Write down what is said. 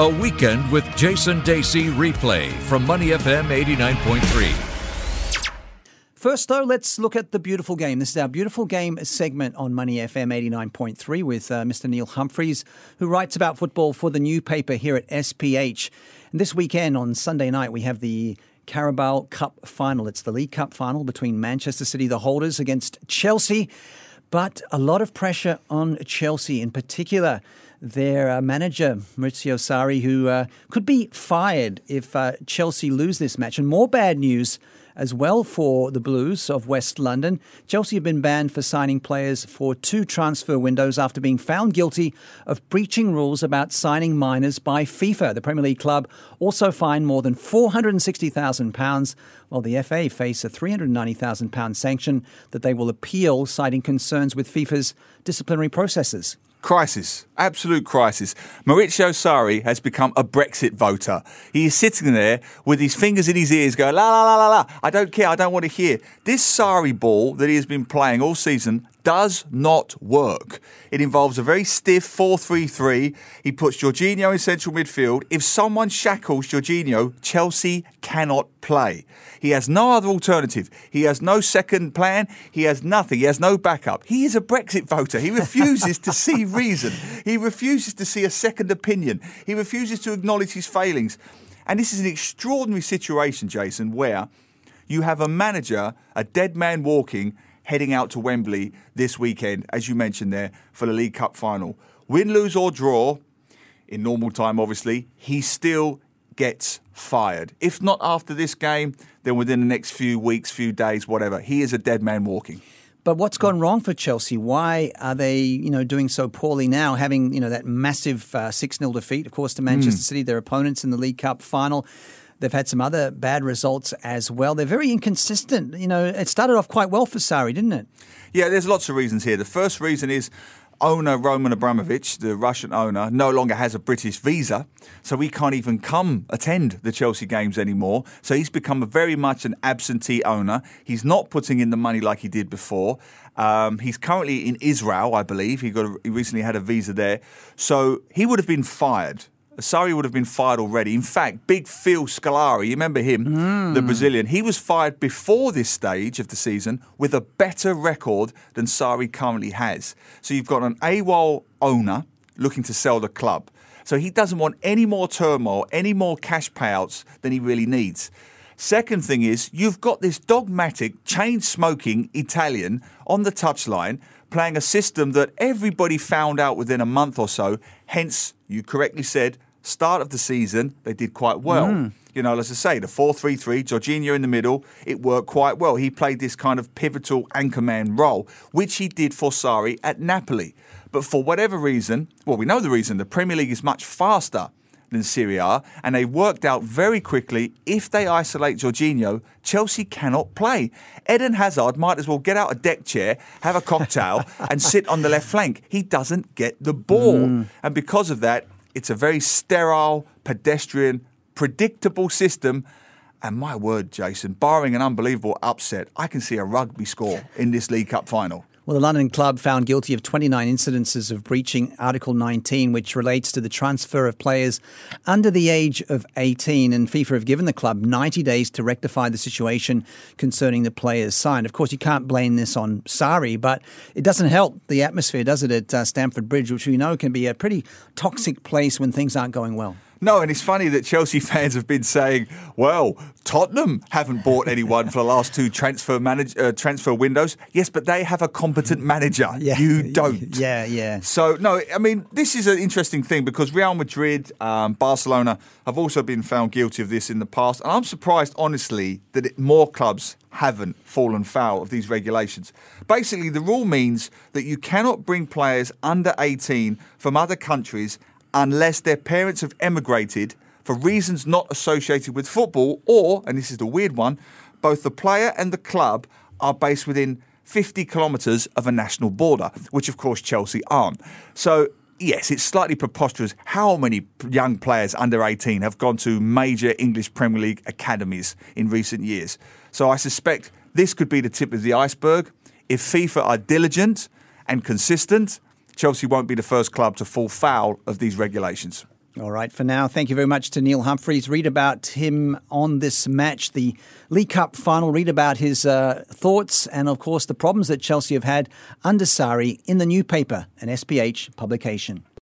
A weekend with Jason Dasey replay from Money FM 89.3. First, though, let's look at the beautiful game. This is our beautiful game segment on Money FM 89.3 with uh, Mr. Neil Humphreys, who writes about football for the new paper here at SPH. And this weekend, on Sunday night, we have the Carabao Cup final. It's the League Cup final between Manchester City, the holders, against Chelsea. But a lot of pressure on Chelsea, in particular their uh, manager, Maurizio Sarri, who uh, could be fired if uh, Chelsea lose this match. And more bad news as well for the Blues of West London. Chelsea have been banned for signing players for two transfer windows after being found guilty of breaching rules about signing minors by FIFA. The Premier League club also fined more than £460,000, while the FA face a £390,000 sanction that they will appeal, citing concerns with FIFA's disciplinary processes. Crisis, absolute crisis. Maurizio Sarri has become a Brexit voter. He is sitting there with his fingers in his ears going, la la la la la, I don't care, I don't want to hear. This Sarri ball that he has been playing all season does not work. It involves a very stiff 4 3 3. He puts Jorginho in central midfield. If someone shackles Jorginho, Chelsea cannot play. He has no other alternative. He has no second plan. He has nothing. He has no backup. He is a Brexit voter. He refuses to see reason. He refuses to see a second opinion. He refuses to acknowledge his failings. And this is an extraordinary situation, Jason, where you have a manager, a dead man walking, heading out to Wembley this weekend, as you mentioned there, for the League Cup final. Win, lose, or draw, in normal time, obviously, he still gets fired. If not after this game, then within the next few weeks, few days, whatever. He is a dead man walking. But what's gone wrong for Chelsea? Why are they, you know, doing so poorly now? Having, you know, that massive uh, six 0 defeat, of course, to Manchester mm. City, their opponents in the League Cup final. They've had some other bad results as well. They're very inconsistent. You know, it started off quite well for Sarri, didn't it? Yeah, there's lots of reasons here. The first reason is owner Roman Abramovich, the Russian owner, no longer has a British visa, so he can't even come attend the Chelsea games anymore. So he's become a very much an absentee owner. He's not putting in the money like he did before. Um, he's currently in Israel, I believe. He got a, he recently had a visa there, so he would have been fired Sarri would have been fired already. In fact, Big Phil Scolari, you remember him, mm. the Brazilian, he was fired before this stage of the season with a better record than Sarri currently has. So you've got an AWOL owner looking to sell the club. So he doesn't want any more turmoil, any more cash payouts than he really needs. Second thing is, you've got this dogmatic, chain smoking Italian on the touchline playing a system that everybody found out within a month or so. Hence, you correctly said, start of the season, they did quite well. Mm. You know, as I say, the 4 3 3, Jorginho in the middle, it worked quite well. He played this kind of pivotal anchorman role, which he did for Sarri at Napoli. But for whatever reason, well, we know the reason, the Premier League is much faster than Serie A, and they worked out very quickly if they isolate Jorginho, Chelsea cannot play. Eden Hazard might as well get out a deck chair, have a cocktail, and sit on the left flank. He doesn't get the ball. Mm. And because of that, it's a very sterile, pedestrian, predictable system. And my word, Jason, barring an unbelievable upset, I can see a rugby score in this League Cup final. Well, the London club found guilty of 29 incidences of breaching Article 19, which relates to the transfer of players under the age of 18. And FIFA have given the club 90 days to rectify the situation concerning the players signed. Of course, you can't blame this on Sarri, but it doesn't help the atmosphere, does it, at uh, Stamford Bridge, which we know can be a pretty toxic place when things aren't going well. No, and it's funny that Chelsea fans have been saying, "Well, Tottenham haven't bought anyone for the last two transfer manage, uh, transfer windows." Yes, but they have a competent manager. Yeah, you don't. Yeah, yeah. So no, I mean this is an interesting thing because Real Madrid, um, Barcelona have also been found guilty of this in the past, and I'm surprised, honestly, that it, more clubs haven't fallen foul of these regulations. Basically, the rule means that you cannot bring players under 18 from other countries unless their parents have emigrated for reasons not associated with football, or, and this is the weird one, both the player and the club are based within 50 kilometres of a national border, which of course Chelsea aren't. So, yes, it's slightly preposterous how many young players under 18 have gone to major English Premier League academies in recent years. So, I suspect this could be the tip of the iceberg. If FIFA are diligent and consistent, Chelsea won't be the first club to fall foul of these regulations. All right, for now, thank you very much to Neil Humphreys. Read about him on this match, the League Cup final. Read about his uh, thoughts and, of course, the problems that Chelsea have had under Sarri in the new paper, an SPH publication.